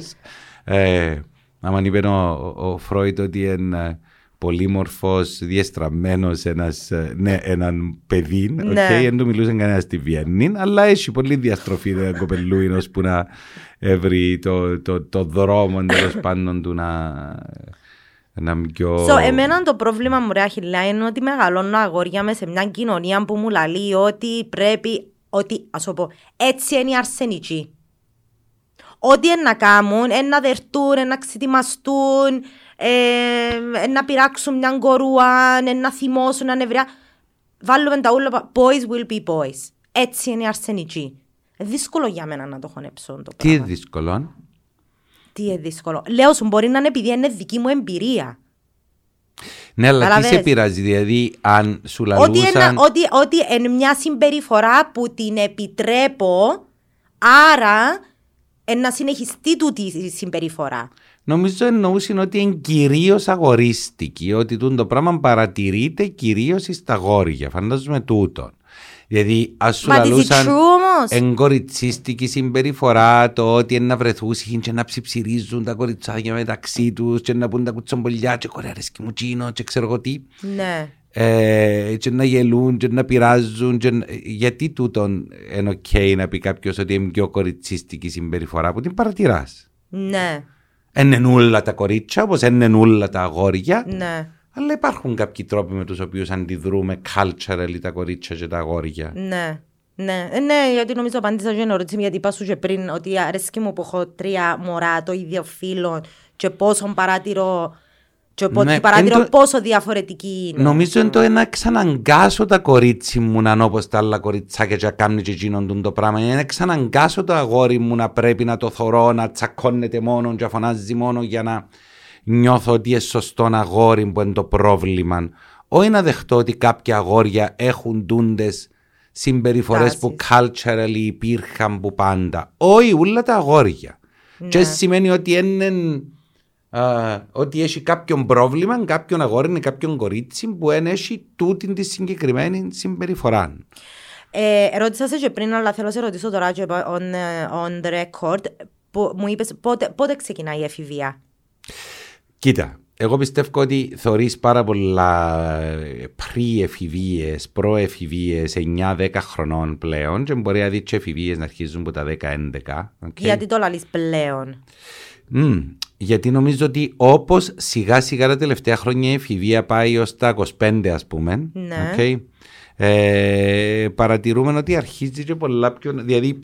Ε, άμα είπε ο, ο, ο Φρόιτ ότι είναι πολύμορφος, διεστραμμένος ένας, ε, ναι, έναν παιδί, Ναι. okay, δεν του μιλούσε κανένας στη Βιέννη, αλλά έχει πολύ διαστροφή ένα κοπελούι ώσπου να βρει το, το, το δρόμο τέλος πάντων του να, να είναι πιο... So, εμένα το πρόβλημα μου ρε Αχιλιά είναι ότι μεγαλώνω αγόρια μες σε μια κοινωνία που μου λαλεί ότι πρέπει, ότι ας το πω, έτσι είναι οι αρσενικοί. Ό,τι είναι να κάνουν, είναι να δερτούν, είναι να ξετοιμαστούν, ε, να πειράξουν μια κορούα, είναι να θυμώσουν, να νευριά. Βάλουμε τα ούλα, boys will be boys. Έτσι είναι οι αρσενικοί. Ε, δύσκολο για μένα να το χωνέψω το Τι είναι πράγμα. δύσκολο. Τι είναι δύσκολο. Λέω σου μπορεί να είναι επειδή είναι δική μου εμπειρία. Ναι, αλλά τι Καταλαβες. σε πειράζει, δηλαδή αν σου Ότι, λαλούσαν... ένα, ότι, ότι είναι μια συμπεριφορά που την επιτρέπω, άρα ε, να συνεχιστεί τούτη η συμπεριφορά. Νομίζω εννοούσαν ότι είναι κυρίως αγορίστικη, ότι τούτο το πράγμα παρατηρείται κυρίως στα γόρια. Φαντάζομαι τούτο. Δηλαδή, ας σου Μα τι λαλούσαν true όμως. εγκοριτσίστικη συμπεριφορά, το ότι είναι να βρεθούσαν και να ψιψυρίζουν τα κοριτσάκια μεταξύ τους, και να πούν τα κουτσομπολιά, και κορεάρεσκι μου τσίνο, και ξέρω εγώ τι. Ναι. Ε, και να γελούν και να πειράζουν. Και... να- Γιατί τούτον είναι οκ να πει κάποιος ότι είναι πιο κοριτσίστικη συμπεριφορά που την παρατηράς. Ναι. Είναι όλα τα κορίτσια, όπως είναι όλα τα αγόρια. Ναι. Αλλά υπάρχουν κάποιοι τρόποι με τους οποίους αντιδρούμε culturally τα κορίτσια και τα αγόρια. Ναι. Ναι, Ε, ναι, γιατί νομίζω απάντησα και ερώτηση γιατί είπα σου και πριν ότι αρέσκει μου που έχω τρία μωρά το ίδιο φύλο και πόσο παρατηρώ και πο- Ναι, παρατηρώ εν το- πόσο διαφορετική είναι. Νομίζω είναι το να ξαναγκάσω τα κορίτσι μου να είναι όπως τα άλλα κοριτσάκια και να κάνουν και εκείνον τούν το πράγμα. Είναι να ξαναγκάσω το αγόρι μου να πρέπει να το θωρώ, να τσακώνεται μόνο και να φωνάζει μόνο για να νιώθω ότι είναι σωστό αγόρι που είναι το πρόβλημα. Όχι να δεχτώ ότι κάποια αγόρια έχουν τούντες συμπεριφορές που culturally υπήρχαν που πάντα. Όχι, όλα τα αγόρια. Και σημαίνει ότι είναι α, ότι έχει κάποιον πρόβλημα, κάποιον αγόρι, κάποιον κορίτσι που δεν έχει τούτη τη συγκεκριμένη συμπεριφορά. Ε, ρώτησα σε και πριν, αλλά θέλω να σε ρωτήσω τώρα και on, ε, on the record. Που, μου είπες πότε, πότε ξεκινάει η εφηβεία; Κοίτα, εγώ πιστεύω ότι θωρείς πάρα πολλά pre- εφηβείες, προ-εφηβείες, 9-10 χρονών πλέον και μπορεί να δεις και εφηβείες να αρχίζουν από τα 10-11. οκ. Γιατί το λαλείς πλέον; Μμ, γιατί νομίζω ότι όπως σιγά σιγά τα τελευταία χρόνια η εφηβεία πάει ως τα 25 ας πούμε. Ναι. οκ, ε, παρατηρούμε ότι αρχίζει και πολλά πιο... Δηλαδή,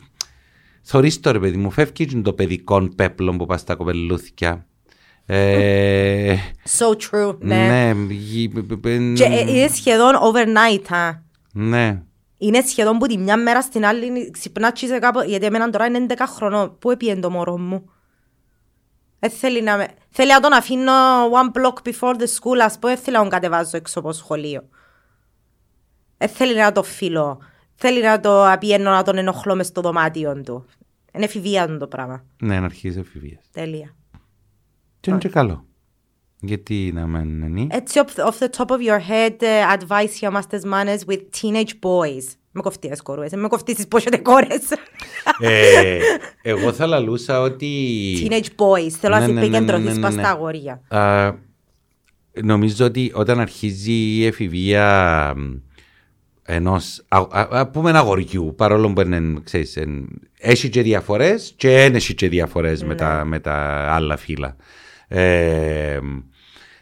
θωρείς το ρε παιδί μου, φεύγει και το παιδικό πέπλο που πας στα κοπελούθια. Ε, So true, ναι. ναι, γη- π- π- π- Και ε, είναι σχεδόν overnight, ha. ναι. Είναι σχεδόν που τη μια μέρα στην άλλη ξυπνάτσι σε κάπου, γιατί εμένα τώρα είναι 11 χρονών. Πού έπιεν το μωρό μου; Ε, θέλει να με... Θέλει να τον αφήνω one block before the school, ας πω, ε, θέλει να τον κατεβάζω έξω από σχολείο. Ε, θέλει να το φιλώ. Θέλει να το απιένω να τον ενοχλώ μες στο δωμάτιο του. Είναι εφηβεία του το πράγμα. Ναι, να αρχίζει εφηβείας. Τέλεια. Και είναι και καλό. Γιατί να μην είναι. Έτσι, off, off the top of your head, uh, advice για μας τις μάνες with teenage boys. Με κοφτεί τις κορούες, με κοφτεί τις πόσετε κόρες. ε, εγώ θα λαλούσα ότι... Teenage boys, θέλω Ναι, να ναι, ναι, επικεντρωθείς ναι, ναι, πας ναι. στα αγόρια. Α, νομίζω ότι όταν αρχίζει η εφηβεία ενός. Α πούμε ένα αγοριού, παρόλο που είναι, ξέρεις, εν- έχει και διαφορές και δεν έχει και διαφορές με, τα, με τα άλλα φύλα.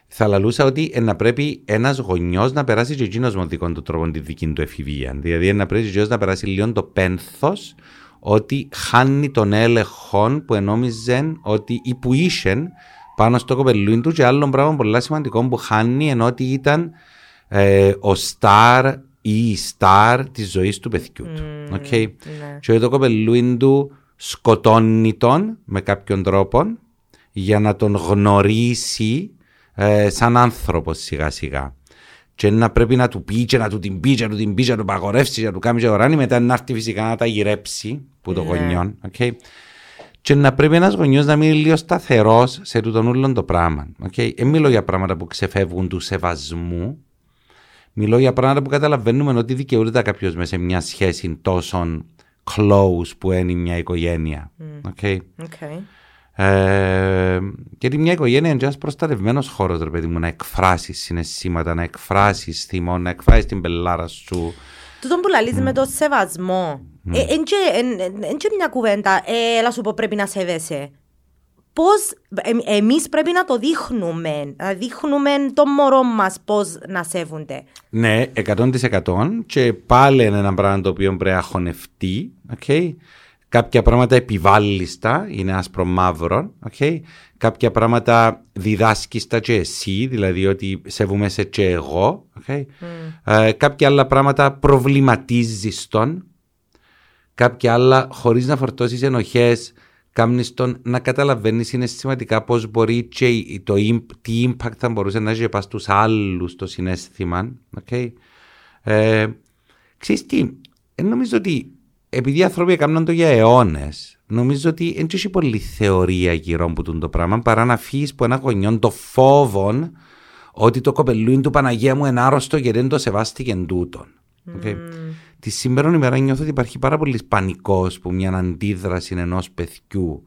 Ε, θα λαλούσα ότι ε, να πρέπει ένας γονιός να περάσει και εκείνος με δικό του τρόπο τη δική του εφηβεία. Δηλαδή, ε, να πρέπει και να περάσει λίγο το πένθος ότι χάνει τον έλεγχο που ενόμιζε ότι ή που είχε πάνω στο κοπελούιν του και άλλο πράγμα πολύ σημαντικό που χάνει εν το ότι ήταν ε, ο σταρ ή η σταρ της ζωής του παιδιού του. Οκ. ναι. Και το κοπελούιν του σκοτώνει τον με κάποιον τρόπο για να τον γνωρίσει ε, σαν άνθρωπος σιγά σιγά. Και να πρέπει να του πει και να του την πει και να του την πει και να του παγορεύσει και να του κάνει και οράνι μετά να έρθει φυσικά να τα γυρέψει που το Ναι. γονιόν. οκ. και να πρέπει ένας γονιός να μείνει λίγο σταθερός σε τούτον όλο το πράγμα. Okay? Ε, μιλώ για πράγματα που ξεφεύγουν του σεβασμού. Μιλώ για πράγματα που καταλαβαίνουμε ότι δικαιούται κάποιος μέσα σε μια σχέση τόσο close που είναι μια οικογένεια. Okay? Okay. Ε, γιατί μια οικογένεια είναι ένας προστατευμένος χώρος, ρε παιδί μου, να εκφράσεις συναισθήματα, να εκφράσεις θυμό, να εκφράσεις την πελάρα σου. Τούτον που λαλείς με το σεβασμό. Εν και μια κουβέντα, ε, έλα σου πω πρέπει να σέβεσαι. Πώς ε, εμείς πρέπει να το δείχνουμε, να δείχνουμε το μωρό μας πώς να σέβονται. Ναι, 100% και πάλι είναι ένα πράγμα το οποίο πρέπει να χωνευτεί, okay? Κάποια πράγματα επιβάλλιστα, είναι άσπρο μαύρο, okay? κάποια πράγματα διδάσκεις τα και εσύ, δηλαδή ότι σεβούμε σε και εγώ. Okay? Ε, κάποια άλλα πράγματα προβληματίζεις τον. Κάποια άλλα χωρίς να φορτώσεις ενοχές, κάνεις τον να καταλαβαίνεις συναισθηματικά πώς μπορεί και το, τι impact θα μπορούσε να έχει πάνω στους άλλους το συνέστημα. Okay? Ε, ξέρεις τι, ε, νομίζω ότι επειδή οι άνθρωποι έκαναν το για αιώνες, νομίζω ότι δεν έχει πολύ θεωρία γύρω από το πράγμα παρά να φύγεις από ένα γονιό το φόβο ότι το κοπελούιν του Παναγία μου είναι άρρωστο και δεν το σεβάστηκε τούτον. Okay. Mm. Τη σήμερα ημέρα νιώθω ότι υπάρχει πάρα πολύς πανικός που μια αντίδραση ενός παιδιού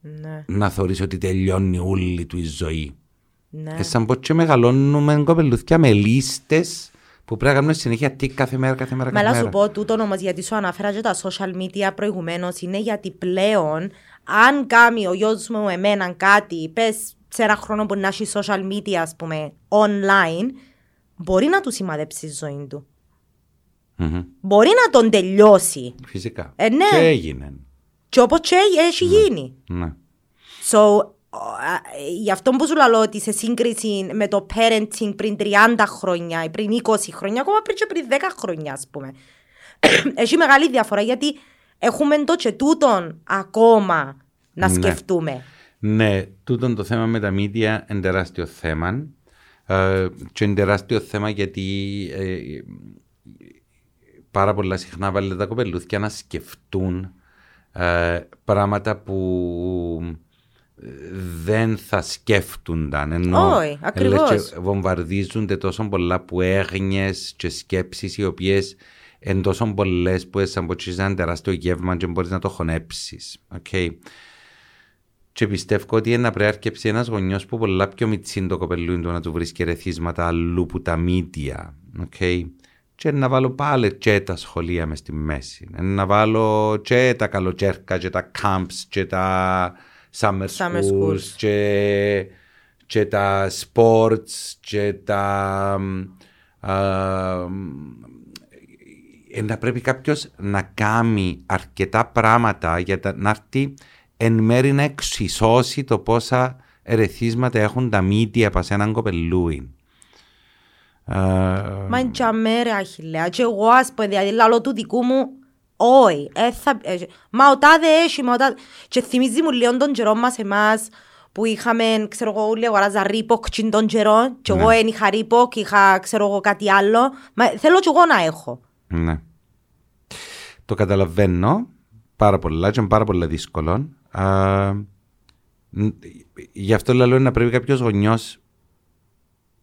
Ναι. να θεωρήσει ότι τελειώνει όλη του η ζωή. Ναι. Ε, σαν πως και μεγαλώνουμε κοπελούθια με λίστες που πρέπει να κάνουμε συνέχεια τι κάθε μέρα, κάθε μέρα, Μα κάθε να σου μέρα. πω τούτο όμω γιατί σου αναφέρα και τα social media προηγουμένως είναι γιατί πλέον αν κάνει ο γιος μου εμέναν κάτι, πες σε ένα χρόνο που να έχει social media, ας πούμε, online, μπορεί να του σημαδέψει η ζωή του. Μμμ. Μπορεί να τον τελειώσει. Φυσικά. Ε, ναι. Και έγινε. Και όπως και έχει γίνει. Ναι. So, α, γι' αυτό που σου λέω ότι σε σύγκριση με το parenting πριν 30 χρόνια ή πριν 20 χρόνια, ακόμα πριν και πριν 10 χρόνια, ας πούμε. Έχει μεγάλη διαφορά γιατί έχουμε το και τούτον ακόμα να Ναι. σκεφτούμε. Ναι, τούτο το θέμα με τα media είναι τεράστιο θέμα. Ε, και είναι τεράστιο θέμα γιατί ε, πάρα πολλά συχνά βάλετε τα κοπελούθια να σκεφτούν ε, πράγματα που ε, δεν θα σκέφτονταν. Ενώ Όχι, ακριβώς. λες και βομβαρδίζονται τόσο πολλά που έγνοιες και σκέψεις οι οποίες είναι τόσο πολλές που σαν πω ένα τεράστιο γεύμα και μπορείς να το χωνέψεις. Okay. Και πιστεύω ότι είναι να πρέπει να αρκεψεί ένας γονιός που πολλά πιο μητσίν το κοπελούιν του να του βρίσκει ρεθίσματα αλλού που τα μύτια. Okay. Και να βάλω πάλι και τα σχολεία μες στη μέση. Να βάλω και τα καλοκαίρκα και τα camps και τα summer, Summer schools, schools. και, και τα sports και τα... μ, α, μ, ε, να πρέπει κάποιος να κάνει αρκετά πράγματα για τα- να έρθει εν μέρει να εξισώσει το πόσα ερεθίσματα έχουν τα μύτια από έναν κοπελούι. Ε, Μα είναι και μέρα αχιλέα. Και εγώ ας πω, δηλαδή, λαλό του δικού μου, όχι. ε, θα- ε, Μα ο τάδε έχει, μα ο τάδε... Και θυμίζει μου λίγο τον καιρό μας εμάς, που είχαμε, ξέρω εγώ, όλοι αγοράζα ρίποκ τσιν τον καιρό, και εγώ Ναι. δεν είχα ρίποκ, είχα, ξέρω εγώ, κάτι άλλο. Μα θέλω κι εγώ να έχω. Ναι. Το καταλαβαίνω πάρα πολλά και είναι πάρα πολύ δύσκολο. Α, ν- γι' αυτό λέω να πρέπει κάποιος γονιός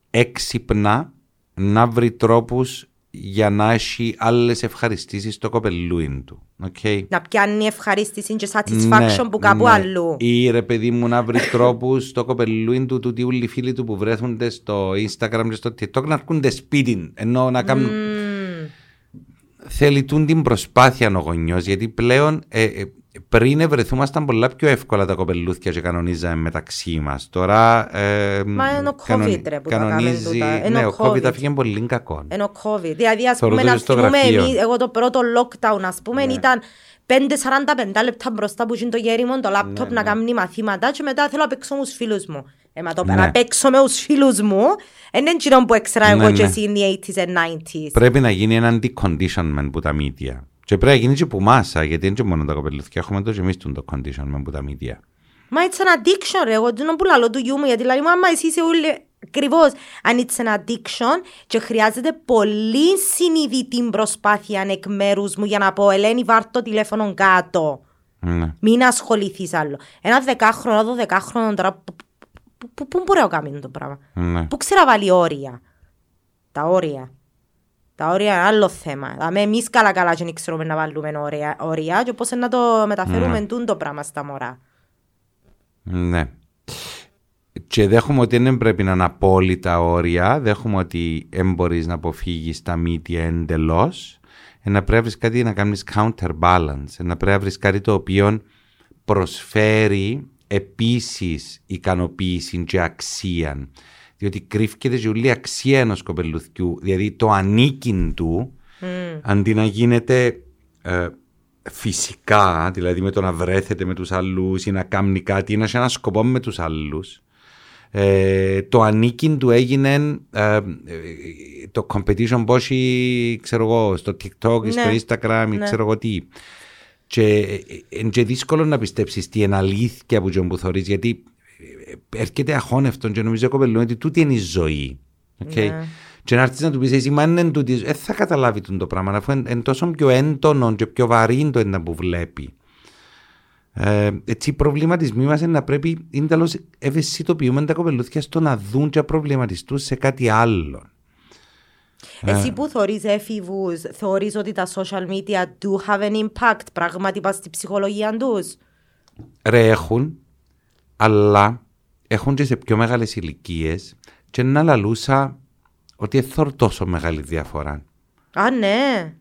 έξυπνα να βρει τρόπους για να έχει άλλες ευχαριστήσεις στο κοπελούιν του. Okay. Να πιάνει ευχαρίστηση και satisfaction που κάπου ναι. αλλού. Ή ρε παιδί μου να βρει τρόπους στο κοπελούιν του, του τι όλοι οι φίλοι του που βρέθονται στο Instagram και στο TikTok να έρχονται σπίτι. Ενώ να κάνουν. Μμμ. Θέλει τούν την προσπάθεια ο γονιός, γιατί πλέον ε, ε, πριν βρεθούμασταν πολλά πιο εύκολα τα κοπελούθια και κανονίζαμε μεταξύ μας. Τώρα. Ε, Μα είναι ο COVID, ρε, που τα κάνουν κανονίζει. τούτα. Είναι Ναι, ο ο COVID COVID. αφήγε πολύ κακό. Ενώ COVID. Δηλαδή, ας Θωρώ πούμε, το να και στο θυμούμε γραφείο. εμείς, εγώ το πρώτο lockdown, ας πούμε, Ναι. ήταν 5-45 λεπτά μπροστά που είναι το γέρι μου, το λάπτοπ Ναι, να ναι. κάνει μαθήματα και μετά θέλω να παίξω με τους φίλους μου. Ε, μα το Ναι. να παίξω με τους φίλους μου, είναι εκείνο που έξερα Ναι, εγώ και ναι. εσύ in the 80s and 90s. Πρέπει να γίνει ένα deconditionment που τα μύτια. Και πρέπει να γίνει και που μάσα, γιατί είναι και μόνο τα κοπελούθια. Έχουμε το και εμείς το conditionment που τα μύτια. Μα it's an addiction ρε, εγώ είναι που λαλώ του γιού μου, γιατί λέει μάμα εσύ είσαι όλοι ακριβώς. Αν it's an addiction και χρειάζεται πολύ συνειδητή προσπάθεια εκ μέρους μου για να πω Ελένη βάρ' το τηλέφωνο κάτω. Ναι. Μην ασχοληθεί άλλο. Ένα δεκάχρονο, δωδεκάχρονο τώρα. πού- πού- Πού πού μπορεί να κάνει το πράγμα. Ναι. Πού ξέρει να βάλει όρια. Τα όρια. Τα όρια είναι άλλο θέμα. Δηλαδή, εμείς καλά-καλά δεν ξέρουμε να βάλουμε όρια, όρια και πώς να το μεταφέρουμε τούν το πράγμα στα μωρά. Ναι. Και δέχομαι ότι δεν πρέπει να είναι απόλυτα όρια. Δέχομαι ότι δεν μπορείς να αποφύγεις τα media εντελώς. Να πρέπει να βρεις κάτι να κάνεις counterbalance. Να πρέπει να βρεις κάτι το οποίο προσφέρει επίσης ικανοποίηση και αξία. Διότι κρύφκεται και όλη η αξία ενός κοπελουθιού. Δηλαδή το ανήκειν του, αντί να γίνεται ε, φυσικά, δηλαδή με το να βρέθεται με τους άλλους ή να κάνει κάτι ή να έχει ένα σκοπό με τους άλλους. Ε, το ανήκειν του έγινε ε, ε, το competition πώς ή, ξέρω εγώ, στο TikTok, ή στο Ναι. Instagram, ή Ναι. ξέρω εγώ τι. Και ε, είναι και δύσκολο να πιστέψεις τι είναι αλήθεια που, τζον που θωρείς, γιατί ε, έρχεται αχώνευτον και νομίζω κοπελούν ότι τούτη είναι η ζωή. Okay. Ναι. Και να έρθεις να του πεις εσύ, μα είναι τούτης, δεν θα καταλάβει τον το πράγμα, αφού είναι, είναι τόσο πιο έντονο και πιο βαρύ το ένα που βλέπει. Ε, έτσι οι προβληματισμοί μας είναι να πρέπει είναι τέλος ευαισθητοποιούμε τα κοπελούθια στο να δουν και να προβληματιστούν σε κάτι άλλο. Εσύ που θωρείς έφηβους, θεωρείς ότι τα social media do have an impact πράγματι πας στη ψυχολογία τους; Ρε έχουν, αλλά έχουν και σε πιο μεγάλες ηλικίες και να λαλούσα ότι δεν θεωρώ τόσο μεγάλη διαφορά. Α, ναι.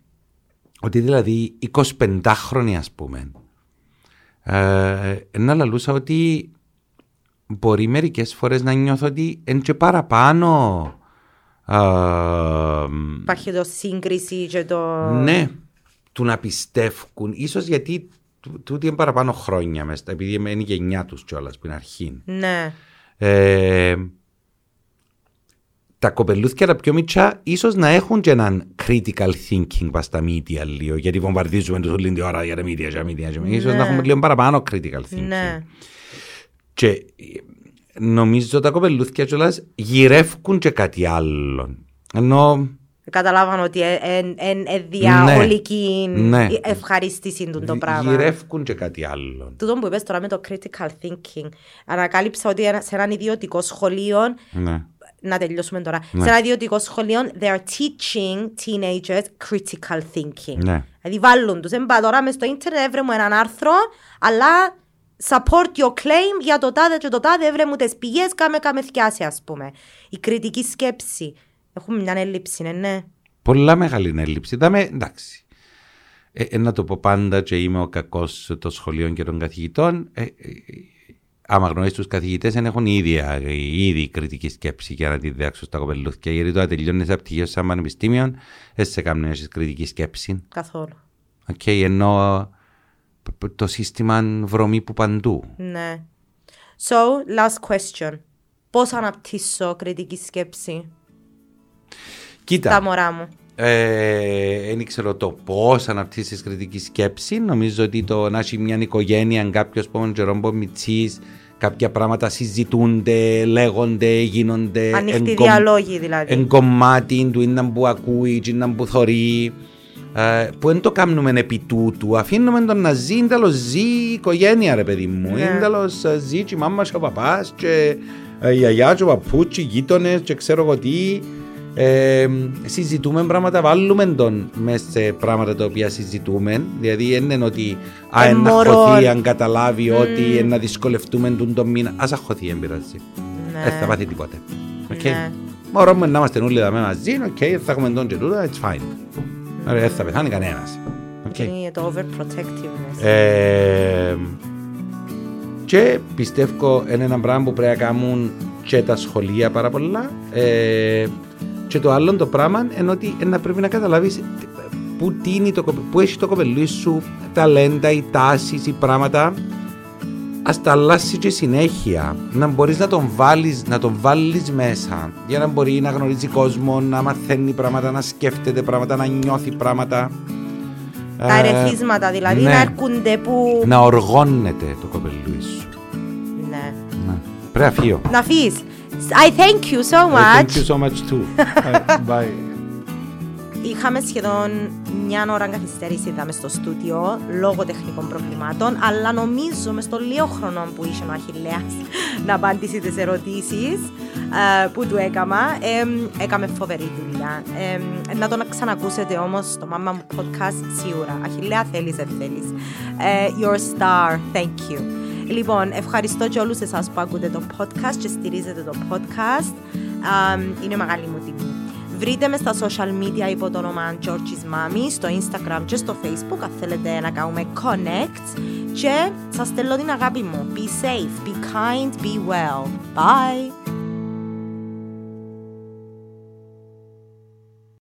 Ότι δηλαδή 25 χρόνια ας πούμε ε, να λαλούσα ότι μπορεί μερικές φορές να νιώθω ότι είναι και παραπάνω ε, Υπάρχει το σύγκριση και το... ναι, του να πιστεύουν ίσως γιατί του- τούτοι είναι παραπάνω χρόνια μες, επειδή είναι η γενιά τους κιόλας που είναι αρχή. Ναι. Ε, τα κοπελούθια τα πιο μίτσα ίσως να έχουν και έναν critical thinking πας στα media λίγο γιατί βομβαρδίζουμε τους όλη την ώρα για τα media, για τα media, για τα media. ίσως να έχουμε λίγο παραπάνω critical thinking Ναι. και ε, νομίζω τα κοπελούθια κιόλας γυρεύκουν και κάτι άλλο ενώ Καταλάβαν ότι είναι διαολική Ναι. ευχαρίστηση του το πράγμα. γυρεύκουν και κάτι άλλο Τούτο που είπες τώρα με το critical thinking. Ανακάλυψα ότι ένα- σε έναν ιδιωτικό σχολείο ναι. να τελειώσουμε τώρα. Ναι. Σε ένα ιδιωτικό σχολείο, they are teaching teenagers critical thinking. Ναι. Δηλαδή βάλουν τους. Εμπα τώρα μες στο ίντερνετ έβρε μου έναν άρθρο, αλλά support your claim για το τάδε και το τάδε, έβρε μου τις πηγές, κάμε κάμε θκιάσει ας πούμε. Η κριτική σκέψη. Έχουμε μια έλλειψη, ναι, ναι. Πολλά μεγάλη είναι έλλειψη. Δάμε, εντάξει. Ε, ε, να το πω πάντα και είμαι ο κακός των σχολείων και των καθηγητών. Ε, ε, ε, άμα γνωρίζεις τους καθηγητές δεν έχουν ήδη, ε, ήδη κριτική σκέψη για να τη διδάξουν στα κοπελούθια. Γιατί τώρα τελειώνεις από πτυχίο σαν πανεπιστήμιο, δεν σε κάνουν να έχεις κριτική σκέψη. Καθόλου. Οκ, ενώ π- π- το σύστημα βρωμεί που παντού. Ναι. So, last question. Πώς αναπτύσσω κριτική σκέψη; Κοίτα. τα μωρά μου. Ε, δεν ξέρω το πώς αναπτύσσεις κριτική σκέψη. Νομίζω ότι το να έχει μια οικογένεια, κάποιος που είναι Τζερόμπο Μιτσή, κάποια πράγματα συζητούνται, λέγονται, γίνονται. Ανοιχτή εν κομ- διαλόγη δηλαδή. Εν κομμάτι του είναι που ακούει, του είναι που θωρεί. Ε, που δεν το κάνουμε επί τούτου. Αφήνουμε τον να ζει, είναι τέλος ζει η οικογένεια, ρε παιδί μου. Ναι. Είναι τέλος ε, ζει και η μάμας και ο παπάς και ε, η γιαγιά και ο παππούς και οι γείτονες και ξέρω εγώ τι. Ε, συζητούμε πράγματα, βάλουμε τον μέσα σε πράγματα τα οποία συζητούμε. Δηλαδή δεν είναι ότι α, Ε, εν να μωρό. αγχωθεί, αν καταλάβει ότι εν να δυσκολευτούμε τον, τον μήνα. Ας αγχωθεί, δεν πειράζει. Ναι. Δεν θα πάθει τίποτε. Οκ. Ναι. Μωρό μου να είμαστε όλοι εδώ μαζί, οκ, θα έχουμε τον και τούτα, it's fine. Άρα δεν θα πεθάνει κανένας. Οκ. Είναι το overprotectiveness. Ε, και πιστεύω είναι ένα πράγμα που πρέπει να κάνουν και τα σχολεία πάρα πολλά. Ε, και το άλλο το πράγμα είναι ότι ε, να πρέπει να καταλάβεις που, τίνει το, κοπε- που έχει το κοπελί σου ταλέντα, οι τάσεις, οι πράγματα ας τα αλλάσεις και συνέχεια να μπορείς να τον βάλεις, να τον βάλεις μέσα για να μπορεί να γνωρίζει κόσμο, να μαθαίνει πράγματα, να σκέφτεται πράγματα, να νιώθει πράγματα Τα Ε, ερεθίσματα δηλαδή ναι. να έρχονται που... να οργώνεται το κοπελούι σου. Ναι. Ναι. Πρέπει να φύγω. Να φύγεις. I thank you so much. Thank you so much too. Bye. Είχαμε σχεδόν μια ώρα καθυστέρηση είδαμε στο στούντιο λόγω τεχνικών προβλημάτων, αλλά νομίζω με στο λίγο χρόνο που είχε ο Αχιλέας να απαντήσει τις ερωτήσεις ε, που του έκανα, ε, έκαμε φοβερή δουλειά. Ε, να τον ξανακούσετε όμως στο Mama μου podcast σίγουρα. Αχιλέα θέλεις, δεν θέλεις. Ε, your star, thank you. Λοιπόν, ευχαριστώ και όλους εσάς που ακούτε το podcast και στηρίζετε το podcast. είναι μεγάλη μου τιμή. Βρείτε με στα social media υπό το όνομα George's Mommy στο Instagram και στο Facebook αν θέλετε να κάνουμε connect και σας στέλνω την αγάπη μου. Be safe, be kind, be well. Bye!